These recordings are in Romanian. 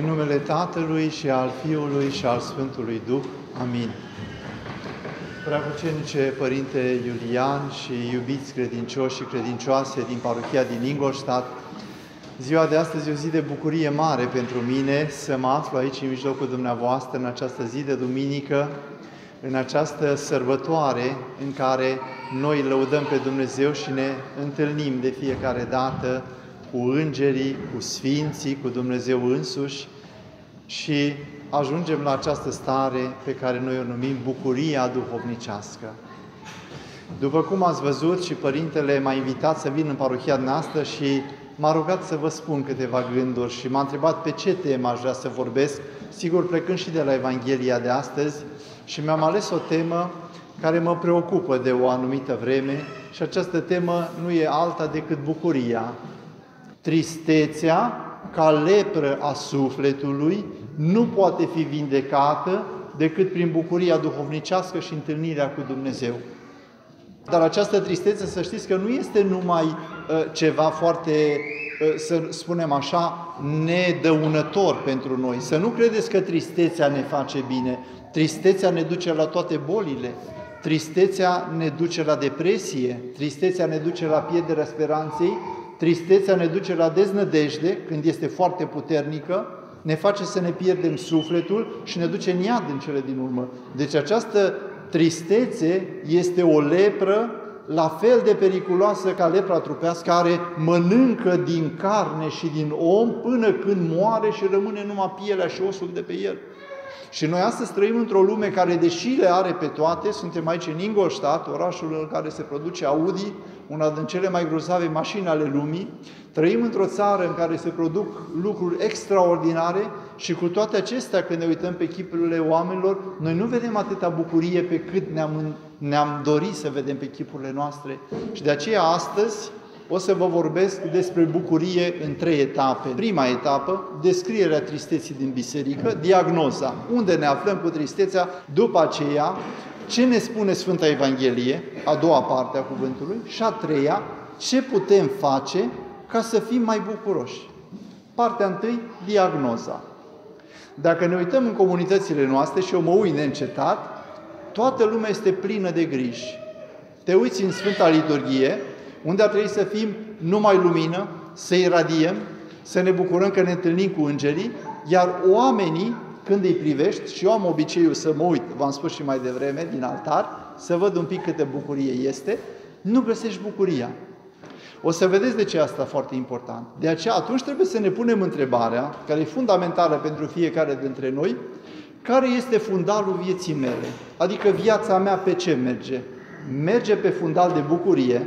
În numele Tatălui și al Fiului și al Sfântului Duh. Amin. Preacucenice Părinte Iulian și iubiți credincioși și credincioase din parohia din Ingolstadt, ziua de astăzi e o zi de bucurie mare pentru mine să mă aflu aici în mijlocul dumneavoastră în această zi de duminică, în această sărbătoare în care noi lăudăm pe Dumnezeu și ne întâlnim de fiecare dată cu îngerii, cu sfinții, cu Dumnezeu însuși și ajungem la această stare pe care noi o numim bucuria duhovnicească. După cum ați văzut și Părintele m-a invitat să vin în parohia noastră și m-a rugat să vă spun câteva gânduri și m-a întrebat pe ce temă aș vrea să vorbesc, sigur plecând și de la Evanghelia de astăzi și mi-am ales o temă care mă preocupă de o anumită vreme și această temă nu e alta decât bucuria, Tristețea, ca lepră a sufletului, nu poate fi vindecată decât prin bucuria duhovnicească și întâlnirea cu Dumnezeu. Dar această tristețe, să știți că nu este numai uh, ceva foarte, uh, să spunem așa, nedăunător pentru noi. Să nu credeți că tristețea ne face bine. Tristețea ne duce la toate bolile. Tristețea ne duce la depresie, tristețea ne duce la pierderea speranței Tristețea ne duce la deznădejde când este foarte puternică, ne face să ne pierdem sufletul și ne duce în iad în cele din urmă. Deci această tristețe este o lepră la fel de periculoasă ca lepra trupească, care mănâncă din carne și din om până când moare și rămâne numai pielea și osul de pe el. Și noi astăzi trăim într-o lume care, deși le are pe toate, suntem aici în Ingolstadt, orașul în care se produce Audi, una din cele mai grozave mașini ale lumii, trăim într-o țară în care se produc lucruri extraordinare și cu toate acestea, când ne uităm pe chipurile oamenilor, noi nu vedem atâta bucurie pe cât ne-am, ne-am dorit să vedem pe chipurile noastre. Și de aceea astăzi o să vă vorbesc despre bucurie în trei etape. Prima etapă, descrierea tristeții din biserică, diagnoza, unde ne aflăm cu tristețea, după aceea, ce ne spune Sfânta Evanghelie, a doua parte a cuvântului, și a treia, ce putem face ca să fim mai bucuroși. Partea întâi, diagnoza. Dacă ne uităm în comunitățile noastre și eu mă uit neîncetat, toată lumea este plină de griji. Te uiți în Sfânta Liturghie, unde ar trebui să fim numai lumină, să iradiem, să ne bucurăm că ne întâlnim cu îngerii, iar oamenii, când îi privești, și eu am obiceiul să mă uit, v-am spus și mai devreme, din altar, să văd un pic câte bucurie este, nu găsești bucuria. O să vedeți de ce asta foarte important. De aceea, atunci trebuie să ne punem întrebarea, care e fundamentală pentru fiecare dintre noi, care este fundalul vieții mele? Adică viața mea pe ce merge? Merge pe fundal de bucurie,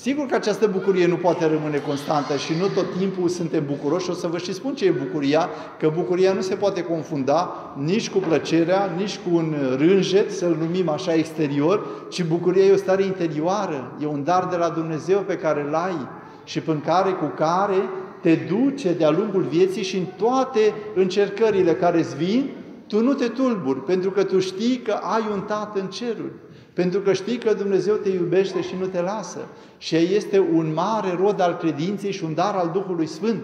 Sigur că această bucurie nu poate rămâne constantă și nu tot timpul suntem bucuroși. O să vă și spun ce e bucuria, că bucuria nu se poate confunda nici cu plăcerea, nici cu un rânjet, să-l numim așa exterior, ci bucuria e o stare interioară, e un dar de la Dumnezeu pe care îl ai și prin care, cu care te duce de-a lungul vieții și în toate încercările care îți vin, tu nu te tulburi, pentru că tu știi că ai un Tată în ceruri. Pentru că știi că Dumnezeu te iubește și nu te lasă. Și este un mare rod al credinței și un dar al Duhului Sfânt.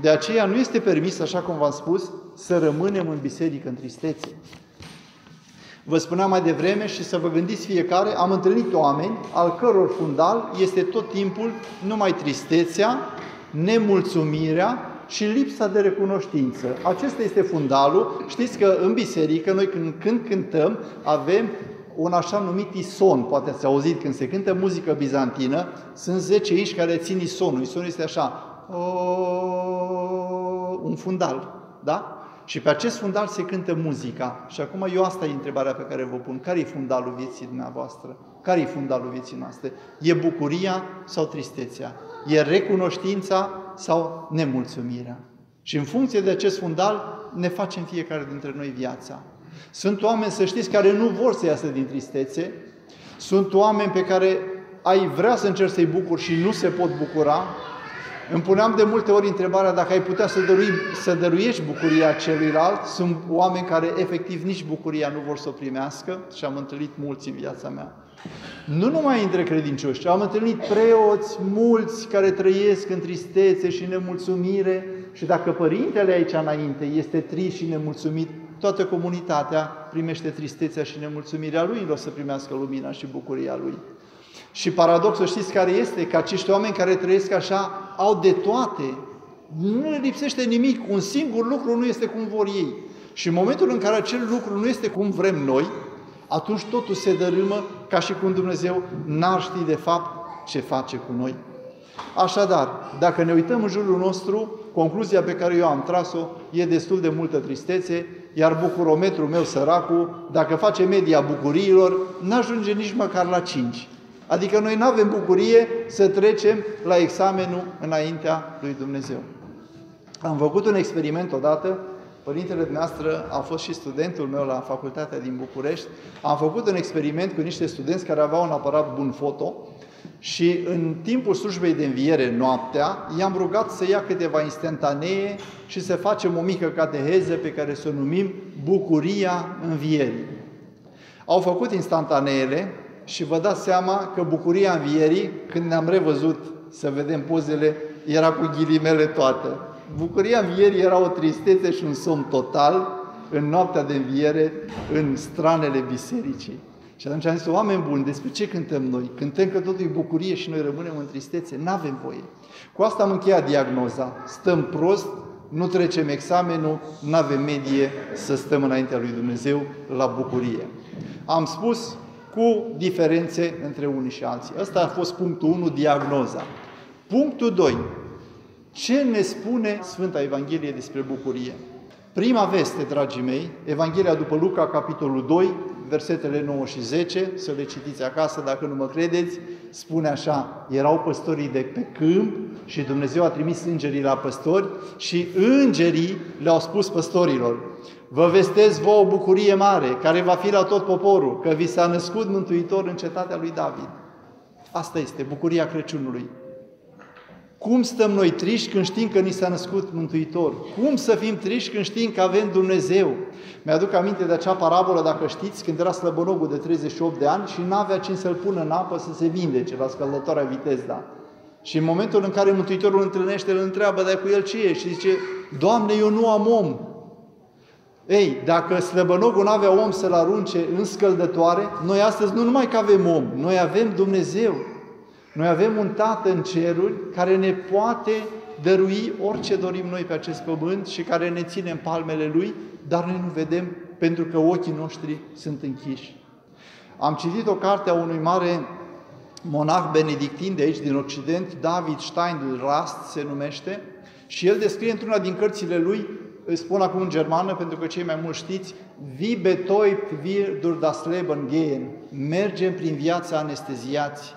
De aceea nu este permis, așa cum v-am spus, să rămânem în biserică în tristețe. Vă spuneam mai devreme și să vă gândiți fiecare, am întâlnit oameni al căror fundal este tot timpul numai tristețea, nemulțumirea și lipsa de recunoștință. Acesta este fundalul. Știți că în biserică, noi când, când cântăm, avem un așa numit ison, poate ați auzit când se cântă muzică bizantină, sunt 10 inși care țin isonul. Isonul este așa, un fundal, da? Și pe acest fundal se cântă muzica. Și acum eu asta e întrebarea pe care vă pun. Care e fundalul vieții dumneavoastră? Care e fundalul vieții noastre? E bucuria sau tristețea? E recunoștința sau nemulțumirea? Și în funcție de acest fundal ne facem fiecare dintre noi viața. Sunt oameni, să știți, care nu vor să iasă din tristețe. Sunt oameni pe care ai vrea să încerci să-i bucuri și nu se pot bucura. Îmi puneam de multe ori întrebarea dacă ai putea să, dărui, să dăruiești bucuria celuilalt. Sunt oameni care efectiv nici bucuria nu vor să o primească și am întâlnit mulți în viața mea. Nu numai între credincioși, am întâlnit preoți mulți care trăiesc în tristețe și nemulțumire și dacă părintele aici înainte este trist și nemulțumit, toată comunitatea primește tristețea și nemulțumirea lui, o să primească lumina și bucuria lui. Și paradoxul știți care este? Că acești oameni care trăiesc așa au de toate. Nu le lipsește nimic. Un singur lucru nu este cum vor ei. Și în momentul în care acel lucru nu este cum vrem noi, atunci totul se dărâmă ca și cum Dumnezeu n-ar ști de fapt ce face cu noi. Așadar, dacă ne uităm în jurul nostru, concluzia pe care eu am tras-o e destul de multă tristețe, iar bucurometrul meu săracul, dacă face media bucuriilor, n-ajunge nici măcar la 5. Adică noi nu avem bucurie să trecem la examenul înaintea lui Dumnezeu. Am făcut un experiment odată, părintele dumneavoastră a fost și studentul meu la facultatea din București. Am făcut un experiment cu niște studenți care aveau un aparat bun foto și în timpul slujbei de înviere noaptea, i-am rugat să ia câteva instantanee și să facem o mică cateheză pe care să o numim Bucuria învierii. Au făcut instantaneele și vă dați seama că bucuria învierii, când ne-am revăzut să vedem pozele, era cu ghilimele toată. Bucuria învierii era o tristețe și un somn total în noaptea de înviere, în stranele bisericii. Și atunci am zis, oameni buni, despre ce cântăm noi? Cântăm că totul e bucurie și noi rămânem în tristețe? N-avem voie. Cu asta am încheiat diagnoza. Stăm prost, nu trecem examenul, nu avem medie să stăm înaintea lui Dumnezeu la bucurie. Am spus cu diferențe între unii și alții. Ăsta a fost punctul 1, diagnoza. Punctul 2. Ce ne spune Sfânta Evanghelie despre bucurie? Prima veste, dragii mei, Evanghelia după Luca, capitolul 2, versetele 9 și 10, să le citiți acasă dacă nu mă credeți, spune așa, erau păstorii de pe câmp și Dumnezeu a trimis îngerii la păstori și îngerii le-au spus păstorilor, vă vestez vă o bucurie mare, care va fi la tot poporul, că vi s-a născut Mântuitor în cetatea lui David. Asta este bucuria Crăciunului. Cum stăm noi triști când știm că ni s-a născut Mântuitor? Cum să fim triști când știm că avem Dumnezeu? Mi-aduc aminte de acea parabolă, dacă știți, când era slăbănogul de 38 de ani și n-avea cine să-l pună în apă să se vindece la scăldătoarea Vitezda. Și în momentul în care Mântuitorul îl întâlnește, îl întreabă, dar cu el ce e? Și zice, Doamne, eu nu am om. Ei, dacă slăbănogul nu avea om să-l arunce în scăldătoare, noi astăzi nu numai că avem om, noi avem Dumnezeu. Noi avem un Tată în ceruri care ne poate dărui orice dorim noi pe acest pământ și care ne ține în palmele Lui, dar noi nu vedem pentru că ochii noștri sunt închiși. Am citit o carte a unui mare monah benedictin de aici, din Occident, David Steindl-Rast se numește, și el descrie într-una din cărțile lui, îi spun acum în germană, pentru că cei mai mulți știți, Wie betäubt wir durch das Leben gehen. Mergem prin viața anesteziați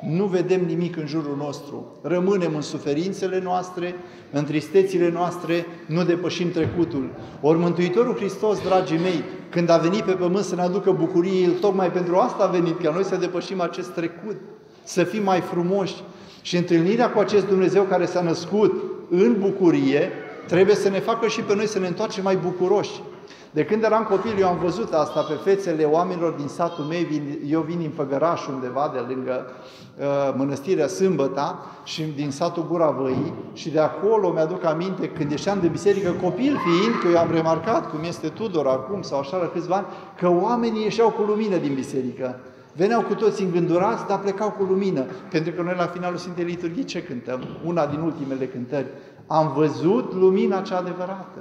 nu vedem nimic în jurul nostru. Rămânem în suferințele noastre, în tristețile noastre, nu depășim trecutul. Ori Mântuitorul Hristos, dragii mei, când a venit pe pământ să ne aducă bucurie, El tocmai pentru asta a venit, ca noi să depășim acest trecut, să fim mai frumoși. Și întâlnirea cu acest Dumnezeu care s-a născut în bucurie, trebuie să ne facă și pe noi să ne întoarcem mai bucuroși. De când eram copil, eu am văzut asta pe fețele oamenilor din satul meu. Eu vin din Făgăraș undeva, de lângă uh, mănăstirea Sâmbăta și din satul Gura Văii și de acolo mi-aduc aminte când ieșeam de biserică, copil fiind, că eu am remarcat cum este Tudor acum sau așa la câțiva ani, că oamenii ieșeau cu lumină din biserică. Veneau cu toți îngândurați, dar plecau cu lumină. Pentru că noi la finalul Sfintei Liturghii ce cântăm? Una din ultimele cântări. Am văzut lumina cea adevărată.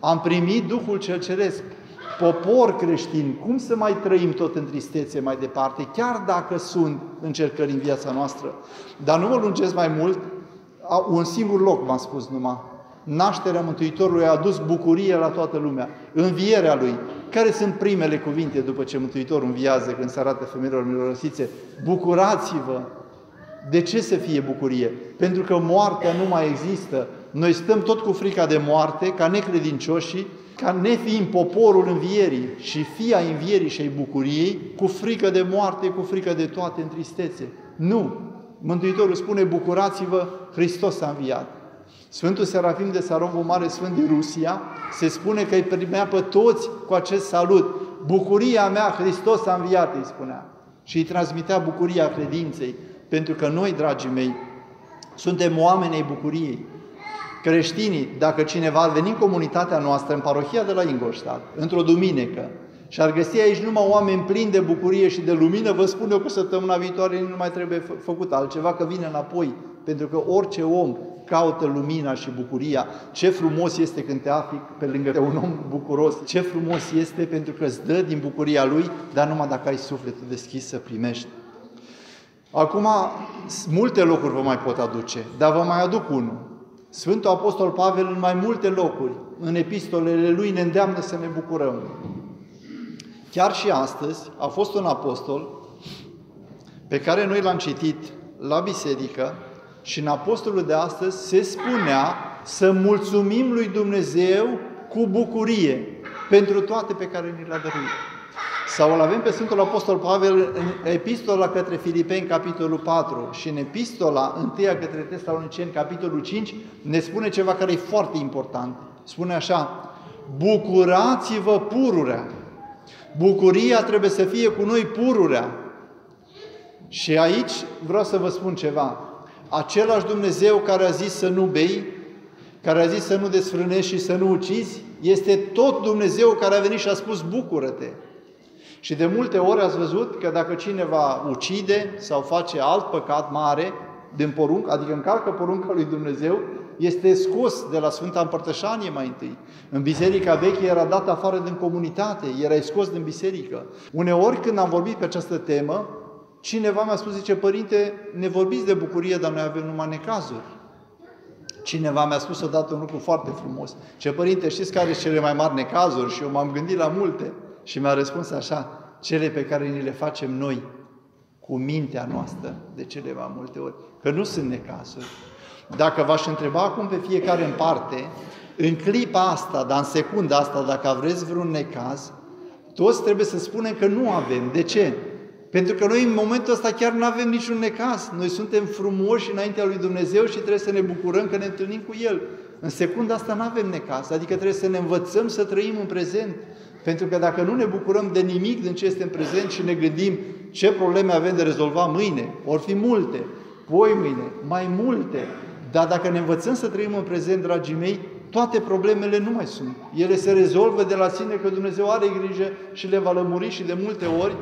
Am primit Duhul cel Ceresc. Popor creștin, cum să mai trăim tot în tristețe mai departe, chiar dacă sunt încercări în viața noastră? Dar nu mă lungesc mai mult, un singur loc v-am spus numai. Nașterea Mântuitorului a adus bucurie la toată lumea. Învierea Lui. Care sunt primele cuvinte după ce Mântuitorul înviază când se arată femeilor mirosițe? Bucurați-vă! De ce să fie bucurie? Pentru că moartea nu mai există. Noi stăm tot cu frica de moarte, ca necredincioșii, ca nefiind poporul învierii și fia învierii și ai bucuriei, cu frică de moarte, cu frică de toate în tristețe. Nu! Mântuitorul spune, bucurați-vă, Hristos a înviat. Sfântul Serafim de Sarovul Mare Sfânt din Rusia se spune că îi primea pe toți cu acest salut. Bucuria mea, Hristos a înviat, îi spunea. Și îi transmitea bucuria credinței. Pentru că noi, dragii mei, suntem oamenii bucuriei. Creștinii, dacă cineva ar veni în comunitatea noastră, în parohia de la Ingolstadt, într-o duminică, și ar găsi aici numai oameni plini de bucurie și de lumină, vă spun eu că săptămâna viitoare nu mai trebuie făcut altceva, că vine înapoi. Pentru că orice om caută lumina și bucuria. Ce frumos este când te afli pe lângă un om bucuros. Ce frumos este pentru că îți dă din bucuria lui, dar numai dacă ai sufletul deschis să primești. Acum, multe locuri vă mai pot aduce, dar vă mai aduc unul. Sfântul Apostol Pavel în mai multe locuri, în epistolele lui, ne îndeamnă să ne bucurăm. Chiar și astăzi a fost un apostol pe care noi l-am citit la biserică și în apostolul de astăzi se spunea să mulțumim lui Dumnezeu cu bucurie pentru toate pe care ni le-a dăruit. Sau îl avem pe Sfântul Apostol Pavel în epistola către Filipeni, capitolul 4 și în epistola 1 către Tesaloniceni, capitolul 5, ne spune ceva care e foarte important. Spune așa, bucurați-vă pururea. Bucuria trebuie să fie cu noi pururea. Și aici vreau să vă spun ceva. Același Dumnezeu care a zis să nu bei, care a zis să nu desfrânești și să nu ucizi, este tot Dumnezeu care a venit și a spus bucură-te. Și de multe ori ați văzut că dacă cineva ucide sau face alt păcat mare din porunc, adică încalcă porunca lui Dumnezeu, este scos de la Sfânta Împărtășanie mai întâi. În biserica veche era dat afară din comunitate, era scos din biserică. Uneori când am vorbit pe această temă, cineva mi-a spus, zice, Părinte, ne vorbiți de bucurie, dar noi avem numai necazuri. Cineva mi-a spus odată un lucru foarte frumos. Ce părinte, știți care sunt cele mai mari necazuri? Și eu m-am gândit la multe. Și mi-a răspuns așa, cele pe care ni le facem noi cu mintea noastră de cele mai multe ori, că nu sunt necazuri. Dacă v-aș întreba acum pe fiecare în parte, în clipa asta, dar în secunda asta, dacă vreți vreun necaz, toți trebuie să spunem că nu avem. De ce? Pentru că noi în momentul ăsta chiar nu avem niciun necaz. Noi suntem frumoși înaintea lui Dumnezeu și trebuie să ne bucurăm că ne întâlnim cu El. În secunda asta nu avem necaz, adică trebuie să ne învățăm să trăim în prezent. Pentru că dacă nu ne bucurăm de nimic din ce este în prezent și ne gândim ce probleme avem de rezolvat mâine, vor fi multe, poi mâine, mai multe. Dar dacă ne învățăm să trăim în prezent, dragii mei, toate problemele nu mai sunt. Ele se rezolvă de la sine că Dumnezeu are grijă și le va lămuri și de multe ori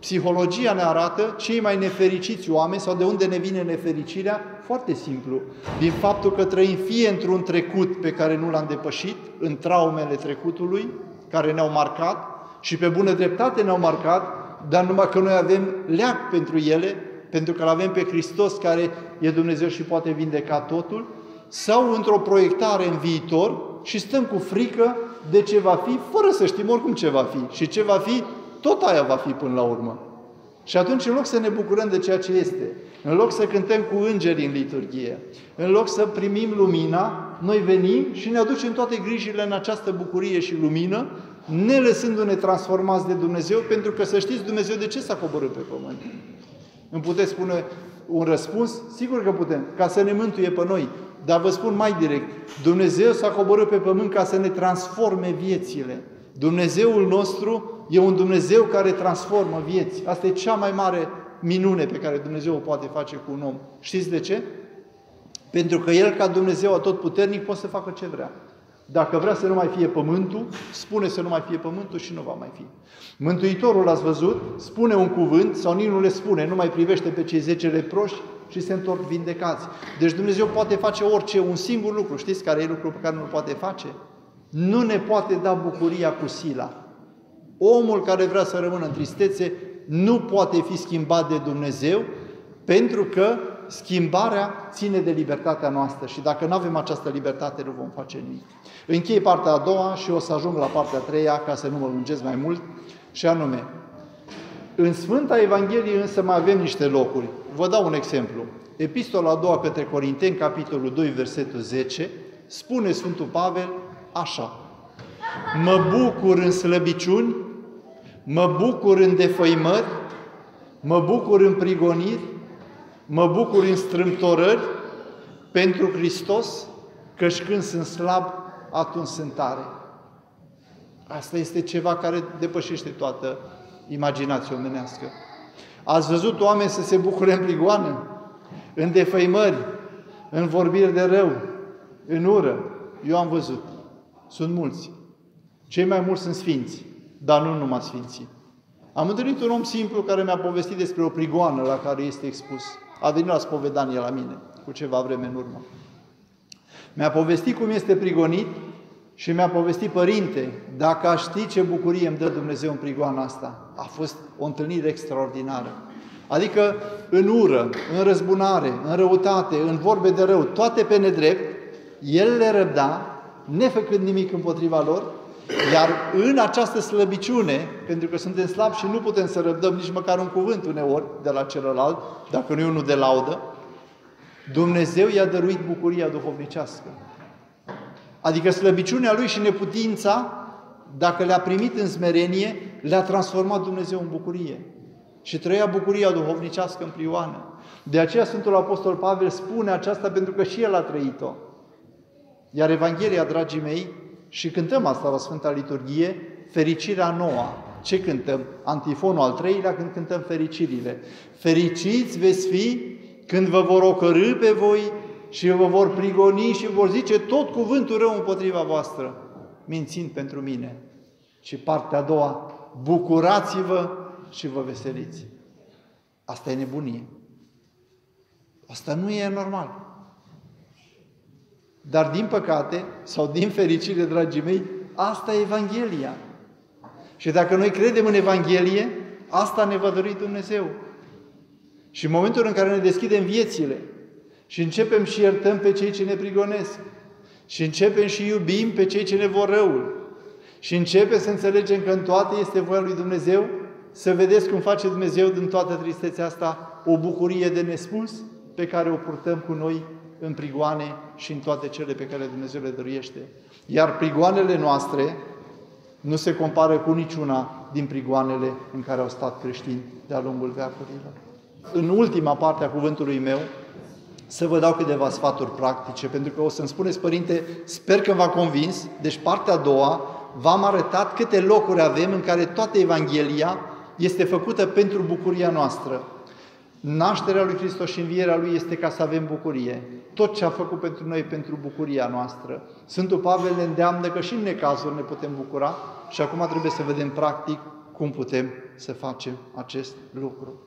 Psihologia ne arată cei mai nefericiți oameni sau de unde ne vine nefericirea, foarte simplu, din faptul că trăim fie într-un trecut pe care nu l-am depășit, în traumele trecutului, care ne-au marcat și pe bună dreptate ne-au marcat, dar numai că noi avem leac pentru ele, pentru că îl avem pe Hristos care e Dumnezeu și poate vindeca totul, sau într-o proiectare în viitor și stăm cu frică de ce va fi, fără să știm oricum ce va fi. Și ce va fi, tot aia va fi până la urmă. Și atunci, în loc să ne bucurăm de ceea ce este, în loc să cântăm cu îngeri în liturghie, în loc să primim lumina, noi venim și ne aducem toate grijile în această bucurie și lumină, ne lăsându-ne transformați de Dumnezeu, pentru că să știți Dumnezeu de ce s-a coborât pe pământ. Îmi puteți spune un răspuns? Sigur că putem, ca să ne mântuie pe noi. Dar vă spun mai direct, Dumnezeu s-a coborât pe pământ ca să ne transforme viețile. Dumnezeul nostru e un Dumnezeu care transformă vieți. Asta e cea mai mare minune pe care Dumnezeu o poate face cu un om. Știți de ce? Pentru că El, ca Dumnezeu atotputernic, poate să facă ce vrea. Dacă vrea să nu mai fie pământul, spune să nu mai fie pământul și nu va mai fi. Mântuitorul, ați văzut, spune un cuvânt sau nici nu le spune, nu mai privește pe cei zece leproși și se întorc vindecați. Deci Dumnezeu poate face orice, un singur lucru. Știți care e lucrul pe care nu-l poate face? Nu ne poate da bucuria cu sila. Omul care vrea să rămână în tristețe nu poate fi schimbat de Dumnezeu pentru că schimbarea ține de libertatea noastră și dacă nu avem această libertate nu vom face nimic. Închei partea a doua și o să ajung la partea a treia ca să nu mă lungesc mai mult și anume, în Sfânta Evanghelie însă mai avem niște locuri. Vă dau un exemplu. Epistola a doua către Corinteni, capitolul 2, versetul 10, spune Sfântul Pavel așa. Mă bucur în slăbiciuni, mă bucur în defăimări, mă bucur în prigoniri, mă bucur în strâmtorări pentru Hristos, căci când sunt slab, atunci sunt tare. Asta este ceva care depășește toată imaginația omenească. Ați văzut oameni să se bucure în prigoană, în defăimări, în vorbiri de rău, în ură. Eu am văzut. Sunt mulți. Cei mai mulți sunt sfinți, dar nu numai sfinții. Am întâlnit un om simplu care mi-a povestit despre o prigoană la care este expus. A venit la spovedanie la mine, cu ceva vreme în urmă. Mi-a povestit cum este prigonit și mi-a povestit, părinte, dacă aș ști ce bucurie îmi dă Dumnezeu în prigoana asta. A fost o întâlnire extraordinară. Adică în ură, în răzbunare, în răutate, în vorbe de rău, toate pe nedrept, el le răbda, nefăcând nimic împotriva lor, iar în această slăbiciune, pentru că suntem slabi și nu putem să răbdăm nici măcar un cuvânt uneori de la celălalt, dacă nu e unul de laudă, Dumnezeu i-a dăruit bucuria duhovnicească. Adică slăbiciunea lui și neputința, dacă le-a primit în smerenie, le-a transformat Dumnezeu în bucurie. Și trăia bucuria duhovnicească în prioană. De aceea Sfântul Apostol Pavel spune aceasta pentru că și el a trăit-o. Iar Evanghelia, dragii mei, și cântăm asta la Sfânta Liturghie, fericirea noua. Ce cântăm? Antifonul al treilea când cântăm fericirile. Fericiți veți fi când vă vor ocărâ pe voi și vă vor prigoni și vor zice tot cuvântul rău împotriva voastră, mințind pentru mine. Și partea a doua, bucurați-vă și vă veseliți. Asta e nebunie. Asta nu e normal. Dar din păcate, sau din fericire, dragii mei, asta e Evanghelia. Și dacă noi credem în Evanghelie, asta ne va dori Dumnezeu. Și în momentul în care ne deschidem viețile și începem și iertăm pe cei ce ne prigonesc, și începem și iubim pe cei ce ne vor răul, și începem să înțelegem că în toate este voia lui Dumnezeu, să vedeți cum face Dumnezeu din toată tristețea asta o bucurie de nespus pe care o purtăm cu noi în prigoane și în toate cele pe care Dumnezeu le dăruiește. Iar prigoanele noastre nu se compară cu niciuna din prigoanele în care au stat creștini de-a lungul veacurilor. În ultima parte a cuvântului meu, să vă dau câteva sfaturi practice, pentru că o să-mi spuneți, Părinte, sper că v-a convins, deci partea a doua, v-am arătat câte locuri avem în care toată Evanghelia este făcută pentru bucuria noastră. Nașterea lui Hristos și învierea Lui este ca să avem bucurie. Tot ce a făcut pentru noi, pentru bucuria noastră. Sfântul Pavel ne îndeamnă că și în necazuri ne putem bucura și acum trebuie să vedem practic cum putem să facem acest lucru.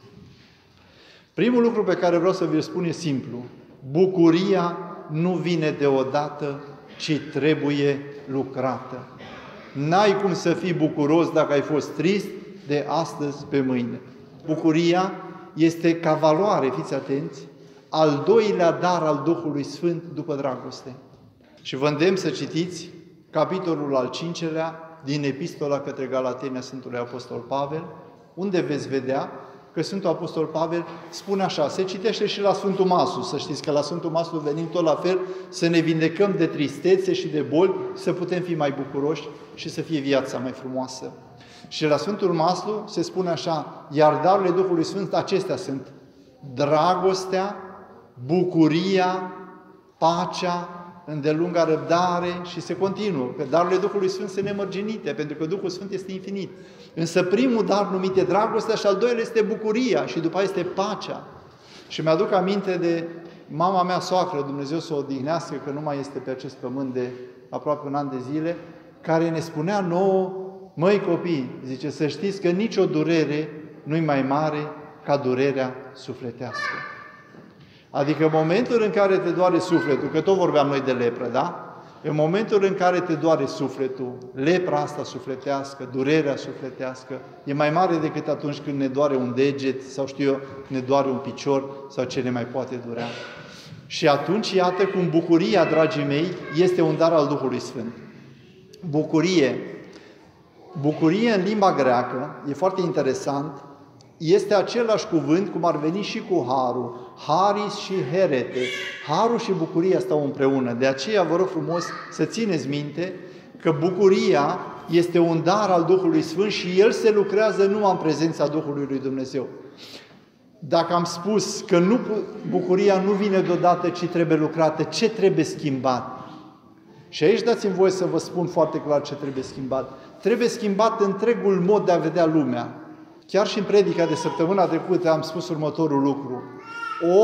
Primul lucru pe care vreau să vi-l spun e simplu. Bucuria nu vine deodată, ci trebuie lucrată. N-ai cum să fii bucuros dacă ai fost trist de astăzi pe mâine. Bucuria este ca valoare, fiți atenți, al doilea dar al Duhului Sfânt după dragoste. Și vă îndemn să citiți capitolul al cincelea din Epistola către Galatenia Sfântului Apostol Pavel, unde veți vedea că Sfântul Apostol Pavel spune așa, se citește și la Sfântul Maslu, să știți că la Sfântul Maslu venim tot la fel să ne vindecăm de tristețe și de boli, să putem fi mai bucuroși și să fie viața mai frumoasă. Și la Sfântul Maslu se spune așa, iar darurile Duhului Sfânt acestea sunt dragostea, bucuria, pacea, îndelunga răbdare și se continuă. Că darurile Duhului Sfânt sunt nemărginite, pentru că Duhul Sfânt este infinit. Însă primul dar numit e dragostea și al doilea este bucuria și după aceea este pacea. Și mi-aduc aminte de mama mea soacră, Dumnezeu să o odihnească, că nu mai este pe acest pământ de aproape un an de zile, care ne spunea nouă Măi copii, zice, să știți că nicio durere nu-i mai mare ca durerea sufletească. Adică în momentul în care te doare sufletul, că tot vorbeam noi de lepră, da? În momentul în care te doare sufletul, lepra asta sufletească, durerea sufletească, e mai mare decât atunci când ne doare un deget sau știu eu, ne doare un picior sau ce ne mai poate durea. Și atunci, iată cum bucuria, dragii mei, este un dar al Duhului Sfânt. Bucurie Bucurie în limba greacă, e foarte interesant, este același cuvânt cum ar veni și cu harul. Haris și herete. Harul și bucuria stau împreună. De aceea vă rog frumos să țineți minte că bucuria este un dar al Duhului Sfânt și El se lucrează numai în prezența Duhului lui Dumnezeu. Dacă am spus că nu, bucuria nu vine deodată, ci trebuie lucrată, ce trebuie schimbat? Și aici dați-mi voie să vă spun foarte clar ce trebuie schimbat. Trebuie schimbat întregul mod de a vedea lumea. Chiar și în predica de săptămâna trecută am spus următorul lucru.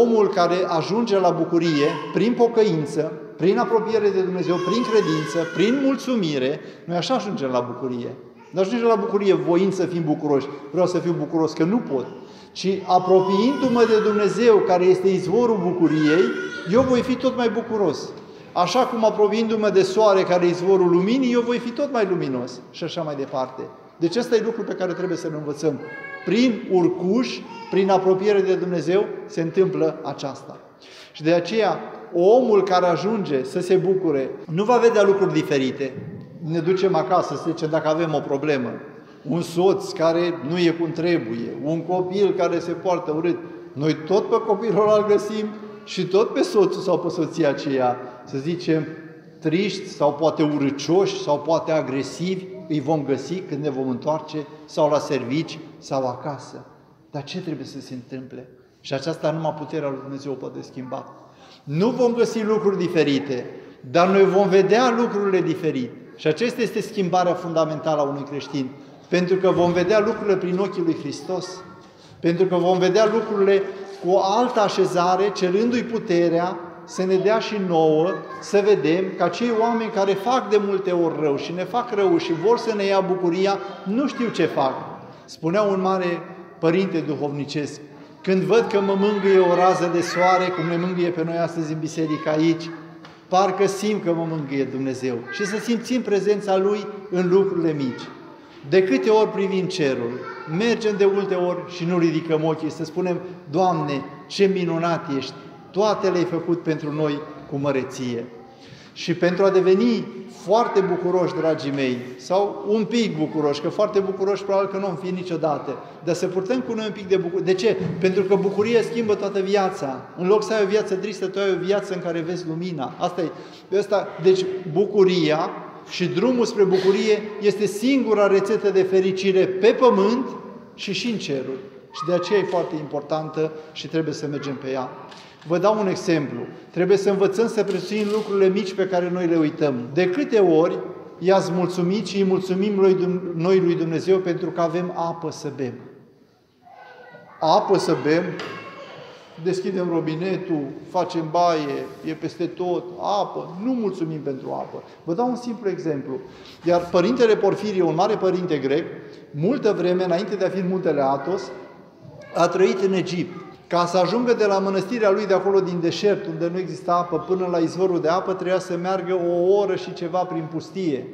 Omul care ajunge la bucurie prin pocăință, prin apropiere de Dumnezeu, prin credință, prin mulțumire, noi așa ajungem la bucurie. Nu ajungem la bucurie voind să fim bucuroși. Vreau să fiu bucuros, că nu pot. Ci apropiindu-mă de Dumnezeu, care este izvorul bucuriei, eu voi fi tot mai bucuros. Așa cum apropiindu-mă de soare, care e izvorul luminii, eu voi fi tot mai luminos. Și așa mai departe. Deci ăsta e lucru pe care trebuie să-l învățăm. Prin urcuș, prin apropiere de Dumnezeu, se întâmplă aceasta. Și de aceea, omul care ajunge să se bucure, nu va vedea lucruri diferite. Ne ducem acasă, să zicem, dacă avem o problemă, un soț care nu e cum trebuie, un copil care se poartă urât, noi tot pe copilul îl găsim și tot pe soțul sau pe soția aceea, să zicem, triști sau poate urăcioși sau poate agresivi, îi vom găsi când ne vom întoarce sau la servici sau acasă. Dar ce trebuie să se întâmple? Și aceasta numai puterea lui Dumnezeu poate schimba. Nu vom găsi lucruri diferite, dar noi vom vedea lucrurile diferit. Și aceasta este schimbarea fundamentală a unui creștin. Pentru că vom vedea lucrurile prin ochii lui Hristos. Pentru că vom vedea lucrurile cu o altă așezare, cerându-i puterea să ne dea și nouă să vedem că cei oameni care fac de multe ori rău și ne fac rău și vor să ne ia bucuria, nu știu ce fac. Spunea un mare părinte duhovnicesc, când văd că mă mângâie o rază de soare, cum ne mângâie pe noi astăzi în biserică aici, parcă simt că mă mângâie Dumnezeu și să simțim prezența Lui în lucrurile mici. De câte ori privim cerul, mergem de multe ori și nu ridicăm ochii să spunem, Doamne, ce minunat ești, toate le-ai făcut pentru noi cu măreție. Și pentru a deveni foarte bucuroși, dragii mei, sau un pic bucuroși, că foarte bucuroși probabil că nu vom fi niciodată, dar să purtăm cu noi un pic de bucurie. De ce? Pentru că bucuria schimbă toată viața. În loc să ai o viață tristă, tu ai o viață în care vezi lumina. Asta e. Asta, deci bucuria și drumul spre bucurie este singura rețetă de fericire pe pământ și și în ceruri. Și de aceea e foarte importantă și trebuie să mergem pe ea. Vă dau un exemplu. Trebuie să învățăm să prețuim lucrurile mici pe care noi le uităm. De câte ori i-ați mulțumit și îi mulțumim noi lui Dumnezeu pentru că avem apă să bem. Apă să bem, deschidem robinetul, facem baie, e peste tot, apă, nu mulțumim pentru apă. Vă dau un simplu exemplu. Iar Părintele Porfirie, un mare părinte grec, multă vreme, înainte de a fi în muntele Atos, a trăit în Egipt. Ca să ajungă de la mănăstirea lui de acolo din deșert, unde nu exista apă, până la izvorul de apă, trebuia să meargă o oră și ceva prin pustie.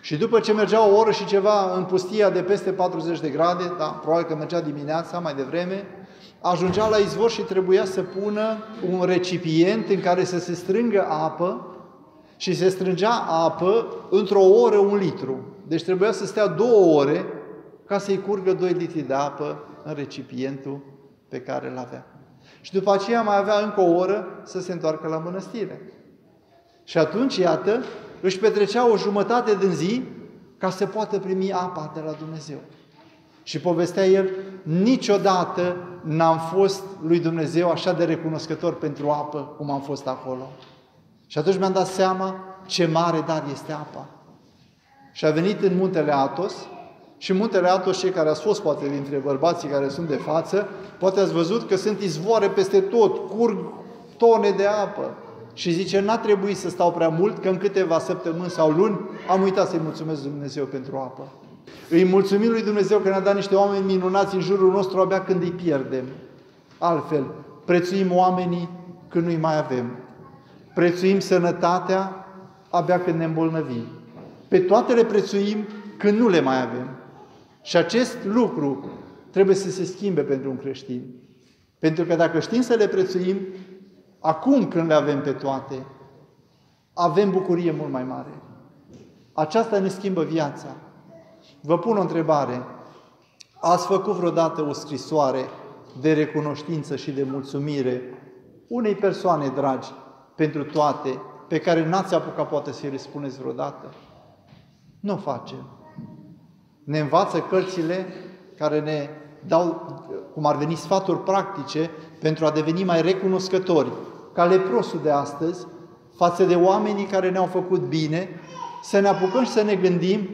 Și după ce mergea o oră și ceva în pustia de peste 40 de grade, da, probabil că mergea dimineața mai devreme, ajungea la izvor și trebuia să pună un recipient în care să se strângă apă și se strângea apă într-o oră un litru. Deci trebuia să stea două ore ca să-i curgă 2 litri de apă în recipientul pe care îl avea. Și după aceea mai avea încă o oră să se întoarcă la mănăstire. Și atunci, iată, își petrecea o jumătate din zi ca să poată primi apa de la Dumnezeu. Și povestea el, niciodată n-am fost lui Dumnezeu așa de recunoscător pentru apă cum am fost acolo. Și atunci mi-am dat seama ce mare dar este apa. Și a venit în muntele Atos și muntele Atos, cei care ați fost poate dintre bărbații care sunt de față, poate ați văzut că sunt izvoare peste tot, curg tone de apă. Și zice, n-a trebuit să stau prea mult, că în câteva săptămâni sau luni am uitat să-i mulțumesc Dumnezeu pentru apă. Îi mulțumim lui Dumnezeu că ne-a dat niște oameni minunați în jurul nostru abia când îi pierdem. Altfel, prețuim oamenii când nu-i mai avem. Prețuim sănătatea abia când ne îmbolnăvim. Pe toate le prețuim când nu le mai avem. Și acest lucru trebuie să se schimbe pentru un creștin. Pentru că dacă știm să le prețuim, acum când le avem pe toate, avem bucurie mult mai mare. Aceasta ne schimbă viața. Vă pun o întrebare. Ați făcut vreodată o scrisoare de recunoștință și de mulțumire unei persoane dragi pentru toate pe care n-ați apucat poate să-i răspuneți vreodată? Nu o facem. Ne învață cărțile care ne dau, cum ar veni, sfaturi practice pentru a deveni mai recunoscători, ca leprosul de astăzi, față de oamenii care ne-au făcut bine, să ne apucăm și să ne gândim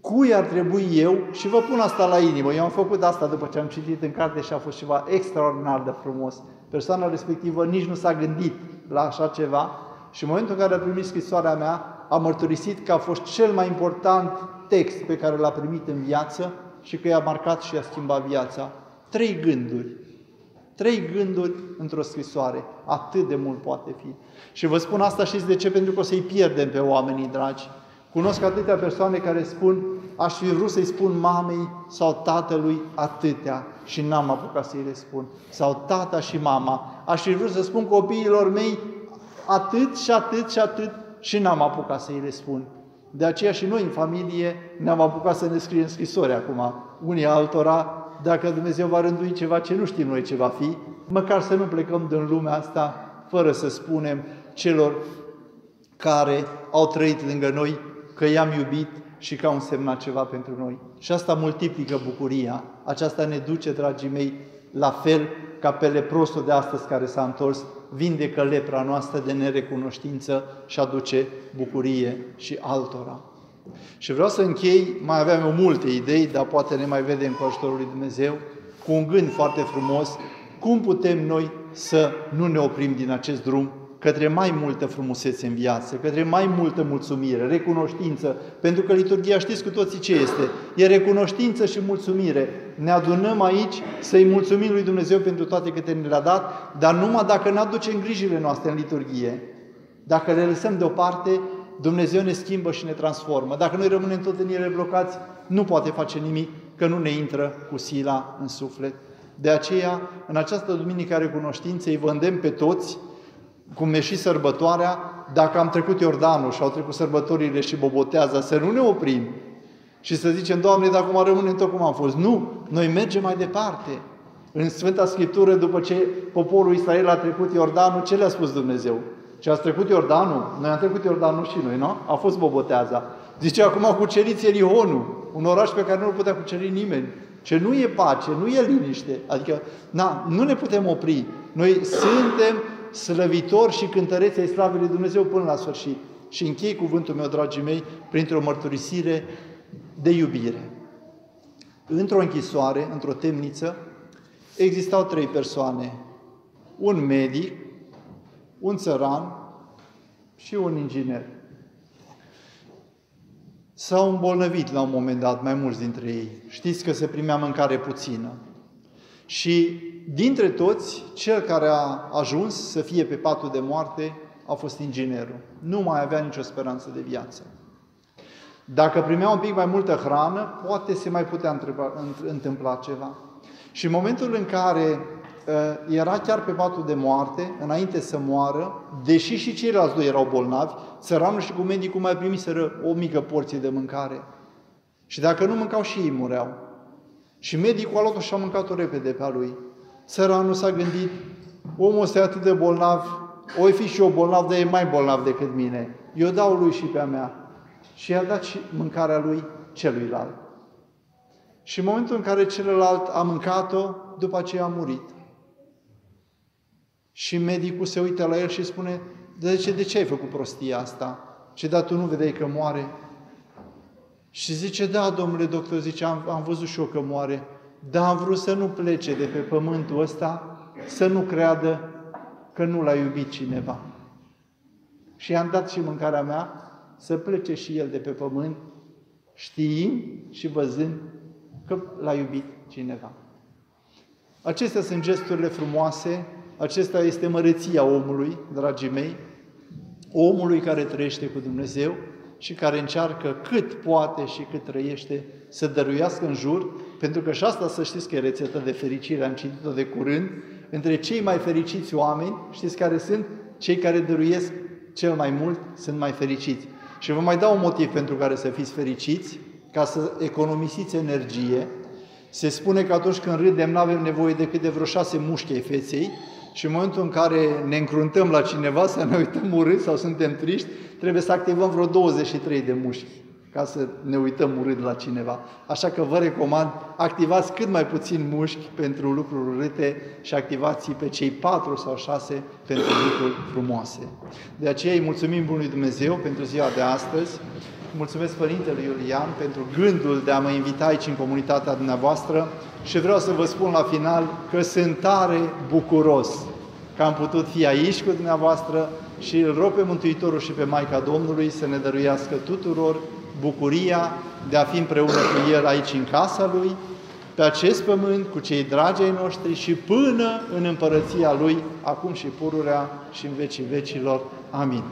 cui ar trebui eu, și vă pun asta la inimă, eu am făcut asta după ce am citit în carte și a fost ceva extraordinar de frumos. Persoana respectivă nici nu s-a gândit la așa ceva, Și în momentul în care a primit scrisoarea mea, a mărturisit că a fost cel mai important text pe care l-a primit în viață și că i-a marcat și i-a schimbat viața. Trei gânduri. Trei gânduri într-o scrisoare. Atât de mult poate fi. Și vă spun asta și de ce? Pentru că o să-i pierdem pe oamenii dragi. Cunosc atâtea persoane care spun, aș fi vrut să-i spun mamei sau tatălui atâtea și n-am apucat să-i le spun. Sau tata și mama. Aș fi vrut să spun copiilor mei atât și atât și atât și n-am apucat să-i le spun. De aceea și noi în familie ne-am apucat să ne scriem scrisori acum, unii altora, dacă Dumnezeu va rândui ceva ce nu știm noi ce va fi, măcar să nu plecăm din lumea asta fără să spunem celor care au trăit lângă noi că i-am iubit și că au însemnat ceva pentru noi. Și asta multiplică bucuria. Aceasta ne duce, dragii mei, la fel ca pe leprosul de astăzi care s-a întors, vindecă lepra noastră de nerecunoștință și aduce bucurie și altora. Și vreau să închei, mai aveam multe idei, dar poate ne mai vedem cu ajutorul lui Dumnezeu, cu un gând foarte frumos, cum putem noi să nu ne oprim din acest drum către mai multă frumusețe în viață, către mai multă mulțumire, recunoștință, pentru că liturgia știți cu toții ce este? E recunoștință și mulțumire. Ne adunăm aici să-i mulțumim lui Dumnezeu pentru toate câte ne le-a dat, dar numai dacă ne aducem grijile noastre în liturgie. Dacă le lăsăm deoparte, Dumnezeu ne schimbă și ne transformă. Dacă noi rămânem tot în ele blocați, nu poate face nimic, că nu ne intră cu sila în suflet. De aceea, în această duminică a recunoștinței, vă îndemn pe toți cum e și sărbătoarea, dacă am trecut Iordanul și au trecut sărbătorile și bobotează, să nu ne oprim și să zicem, Doamne, dacă acum rămânem tot cum am fost. Nu! Noi mergem mai departe. În Sfânta Scriptură, după ce poporul Israel a trecut Iordanul, ce le-a spus Dumnezeu? Ce ați trecut Iordanul? Noi am trecut Iordanul și noi, nu? A fost boboteaza. Zice, acum cuceriți Erihonul, un oraș pe care nu-l putea cuceri nimeni. Ce nu e pace, nu e liniște. Adică, na, nu ne putem opri. Noi suntem slăvitor și cântăreți ai slavei lui Dumnezeu până la sfârșit. Și închei cuvântul meu, dragii mei, printr-o mărturisire de iubire. Într-o închisoare, într-o temniță, existau trei persoane. Un medic, un țăran și un inginer. S-au îmbolnăvit la un moment dat mai mulți dintre ei. Știți că se primea mâncare puțină. Și dintre toți, cel care a ajuns să fie pe patul de moarte a fost inginerul. Nu mai avea nicio speranță de viață. Dacă primea un pic mai multă hrană, poate se mai putea întâmpla ceva. Și în momentul în care uh, era chiar pe patul de moarte, înainte să moară, deși și ceilalți doi erau bolnavi, țăranul și cu medicul mai primiseră o mică porție de mâncare. Și dacă nu mâncau și ei mureau. Și medicul a luat-o și a mâncat-o repede pe a lui. Țăranul s-a gândit, omul ăsta e atât de bolnav, o fi și eu bolnav, dar e mai bolnav decât mine. Eu dau lui și pe a mea. Și i-a dat și mâncarea lui celuilalt. Și în momentul în care celălalt a mâncat-o, după aceea a murit. Și medicul se uită la el și spune, de ce, de ce ai făcut prostia asta? Ce, dar tu nu vedeai că moare? Și zice, da, domnule doctor, zice, am, am văzut și eu că moare, dar am vrut să nu plece de pe pământul ăsta, să nu creadă că nu l-a iubit cineva. Și i-am dat și mâncarea mea să plece și el de pe pământ, știind și văzând că l-a iubit cineva. Acestea sunt gesturile frumoase, acesta este măreția omului, dragii mei, omului care trăiește cu Dumnezeu, și care încearcă cât poate și cât trăiește să dăruiască în jur, pentru că și asta să știți că e rețetă de fericire, am citit-o de curând, între cei mai fericiți oameni, știți care sunt? Cei care dăruiesc cel mai mult sunt mai fericiți. Și vă mai dau un motiv pentru care să fiți fericiți, ca să economisiți energie. Se spune că atunci când râdem, nu avem nevoie decât de vreo șase mușchi ai feței, și în momentul în care ne încruntăm la cineva, să ne uităm urât sau suntem triști, trebuie să activăm vreo 23 de mușchi ca să ne uităm urât la cineva. Așa că vă recomand, activați cât mai puțin mușchi pentru lucruri urâte și activați pe cei patru sau șase pentru lucruri frumoase. De aceea îi mulțumim Bunului Dumnezeu pentru ziua de astăzi. Mulțumesc Părintele Iulian pentru gândul de a mă invita aici în comunitatea dumneavoastră și vreau să vă spun la final că sunt tare bucuros că am putut fi aici cu dumneavoastră și îl rog pe Mântuitorul și pe Maica Domnului să ne dăruiască tuturor bucuria de a fi împreună cu El aici în casa Lui, pe acest pământ, cu cei dragi ai noștri și până în împărăția Lui, acum și pururea și în vecii vecilor. Amin.